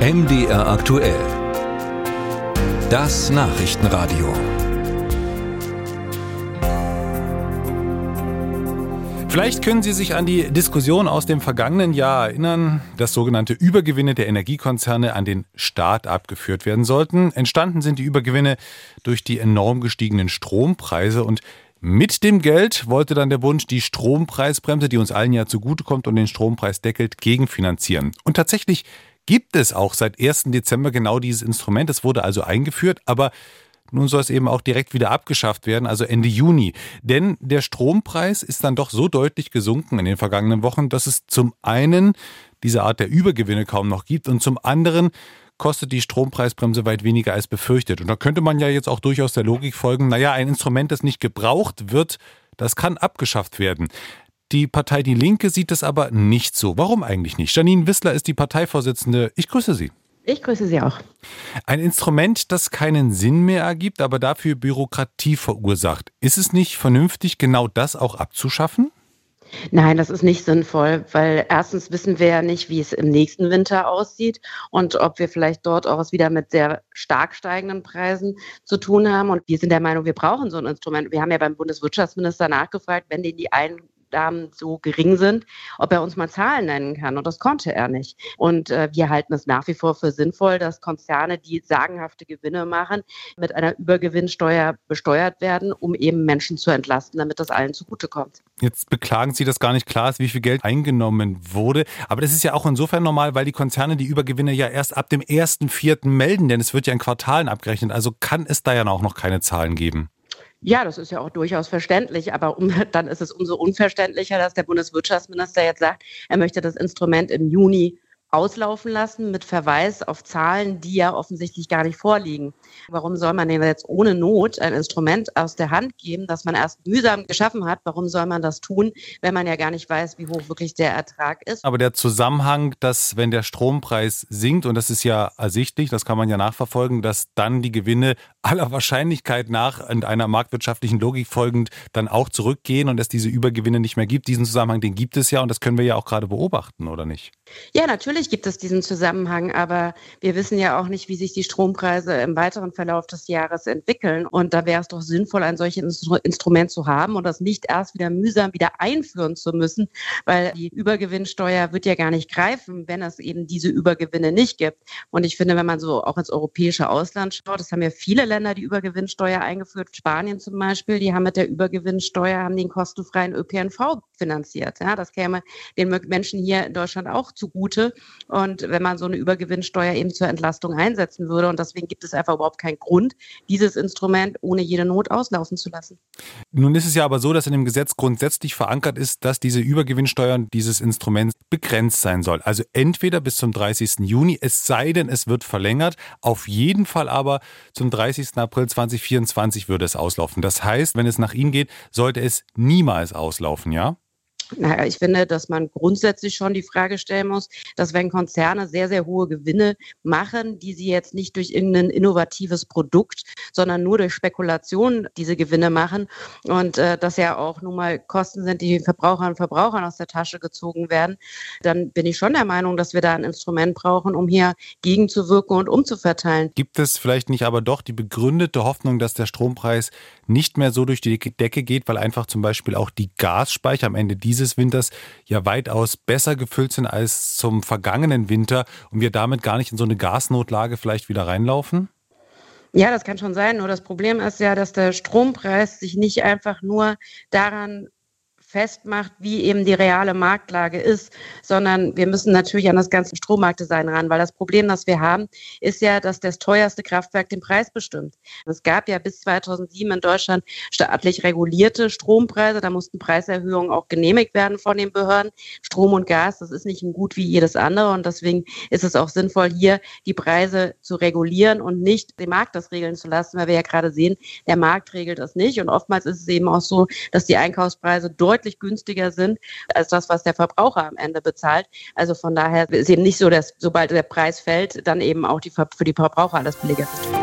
MDR aktuell. Das Nachrichtenradio. Vielleicht können Sie sich an die Diskussion aus dem vergangenen Jahr erinnern, dass sogenannte Übergewinne der Energiekonzerne an den Staat abgeführt werden sollten. Entstanden sind die Übergewinne durch die enorm gestiegenen Strompreise und mit dem Geld wollte dann der Bund die Strompreisbremse, die uns allen ja zugutekommt und den Strompreis deckelt, gegenfinanzieren. Und tatsächlich gibt es auch seit 1. Dezember genau dieses Instrument. Es wurde also eingeführt, aber nun soll es eben auch direkt wieder abgeschafft werden, also Ende Juni. Denn der Strompreis ist dann doch so deutlich gesunken in den vergangenen Wochen, dass es zum einen diese Art der Übergewinne kaum noch gibt und zum anderen kostet die Strompreisbremse weit weniger als befürchtet. Und da könnte man ja jetzt auch durchaus der Logik folgen, naja, ein Instrument, das nicht gebraucht wird, das kann abgeschafft werden. Die Partei Die Linke sieht es aber nicht so. Warum eigentlich nicht? Janine Wissler ist die Parteivorsitzende. Ich grüße Sie. Ich grüße Sie auch. Ein Instrument, das keinen Sinn mehr ergibt, aber dafür Bürokratie verursacht. Ist es nicht vernünftig, genau das auch abzuschaffen? Nein, das ist nicht sinnvoll, weil erstens wissen wir ja nicht, wie es im nächsten Winter aussieht und ob wir vielleicht dort auch wieder mit sehr stark steigenden Preisen zu tun haben. Und wir sind der Meinung, wir brauchen so ein Instrument. Wir haben ja beim Bundeswirtschaftsminister nachgefragt, wenn den die ein Einnahmen so gering sind, ob er uns mal Zahlen nennen kann. Und das konnte er nicht. Und äh, wir halten es nach wie vor für sinnvoll, dass Konzerne, die sagenhafte Gewinne machen, mit einer Übergewinnsteuer besteuert werden, um eben Menschen zu entlasten, damit das allen zugutekommt. Jetzt beklagen Sie, dass gar nicht klar ist, wie viel Geld eingenommen wurde. Aber das ist ja auch insofern normal, weil die Konzerne die Übergewinne ja erst ab dem 1.4. melden, denn es wird ja in Quartalen abgerechnet. Also kann es da ja auch noch keine Zahlen geben. Ja, das ist ja auch durchaus verständlich, aber um, dann ist es umso unverständlicher, dass der Bundeswirtschaftsminister jetzt sagt, er möchte das Instrument im Juni auslaufen lassen mit Verweis auf Zahlen, die ja offensichtlich gar nicht vorliegen. Warum soll man denn jetzt ohne Not ein Instrument aus der Hand geben, das man erst mühsam geschaffen hat? Warum soll man das tun, wenn man ja gar nicht weiß, wie hoch wirklich der Ertrag ist? Aber der Zusammenhang, dass wenn der Strompreis sinkt, und das ist ja ersichtlich, das kann man ja nachverfolgen, dass dann die Gewinne aller Wahrscheinlichkeit nach und einer marktwirtschaftlichen Logik folgend dann auch zurückgehen und es diese Übergewinne nicht mehr gibt. Diesen Zusammenhang, den gibt es ja und das können wir ja auch gerade beobachten, oder nicht? Ja, natürlich gibt es diesen Zusammenhang, aber wir wissen ja auch nicht, wie sich die Strompreise im weiteren Verlauf des Jahres entwickeln. Und da wäre es doch sinnvoll, ein solches Instrument zu haben und das nicht erst wieder mühsam wieder einführen zu müssen, weil die Übergewinnsteuer wird ja gar nicht greifen, wenn es eben diese Übergewinne nicht gibt. Und ich finde, wenn man so auch ins europäische Ausland schaut, das haben ja viele Länder die Übergewinnsteuer eingeführt, Spanien zum Beispiel, die haben mit der Übergewinnsteuer haben den kostenfreien ÖPNV finanziert. Ja, das käme den Menschen hier in Deutschland auch zugute. Und wenn man so eine Übergewinnsteuer eben zur Entlastung einsetzen würde, und deswegen gibt es einfach überhaupt keinen Grund, dieses Instrument ohne jede Not auslaufen zu lassen. Nun ist es ja aber so, dass in dem Gesetz grundsätzlich verankert ist, dass diese Übergewinnsteuer dieses Instruments begrenzt sein soll. Also entweder bis zum 30. Juni, es sei denn, es wird verlängert. Auf jeden Fall aber zum 30. April 2024 würde es auslaufen. Das heißt, wenn es nach Ihnen geht, sollte es niemals auslaufen, ja? Naja, ich finde, dass man grundsätzlich schon die Frage stellen muss, dass wenn Konzerne sehr, sehr hohe Gewinne machen, die sie jetzt nicht durch irgendein innovatives Produkt, sondern nur durch Spekulation diese Gewinne machen und äh, das ja auch nun mal Kosten sind, die Verbrauchern und Verbrauchern aus der Tasche gezogen werden, dann bin ich schon der Meinung, dass wir da ein Instrument brauchen, um hier gegenzuwirken und umzuverteilen. Gibt es vielleicht nicht aber doch die begründete Hoffnung, dass der Strompreis nicht mehr so durch die Decke geht, weil einfach zum Beispiel auch die Gasspeicher am Ende diese dieses Winters ja weitaus besser gefüllt sind als zum vergangenen Winter und wir damit gar nicht in so eine Gasnotlage vielleicht wieder reinlaufen? Ja, das kann schon sein. Nur das Problem ist ja, dass der Strompreis sich nicht einfach nur daran festmacht, wie eben die reale Marktlage ist, sondern wir müssen natürlich an das ganze Strommarktdesign ran, weil das Problem, das wir haben, ist ja, dass das teuerste Kraftwerk den Preis bestimmt. Es gab ja bis 2007 in Deutschland staatlich regulierte Strompreise, da mussten Preiserhöhungen auch genehmigt werden von den Behörden. Strom und Gas, das ist nicht ein Gut wie jedes andere und deswegen ist es auch sinnvoll, hier die Preise zu regulieren und nicht den Markt das regeln zu lassen, weil wir ja gerade sehen, der Markt regelt das nicht und oftmals ist es eben auch so, dass die Einkaufspreise deutlich deutlich günstiger sind als das, was der Verbraucher am Ende bezahlt. Also von daher ist eben nicht so, dass sobald der Preis fällt, dann eben auch die, für die Verbraucher alles billiger wird.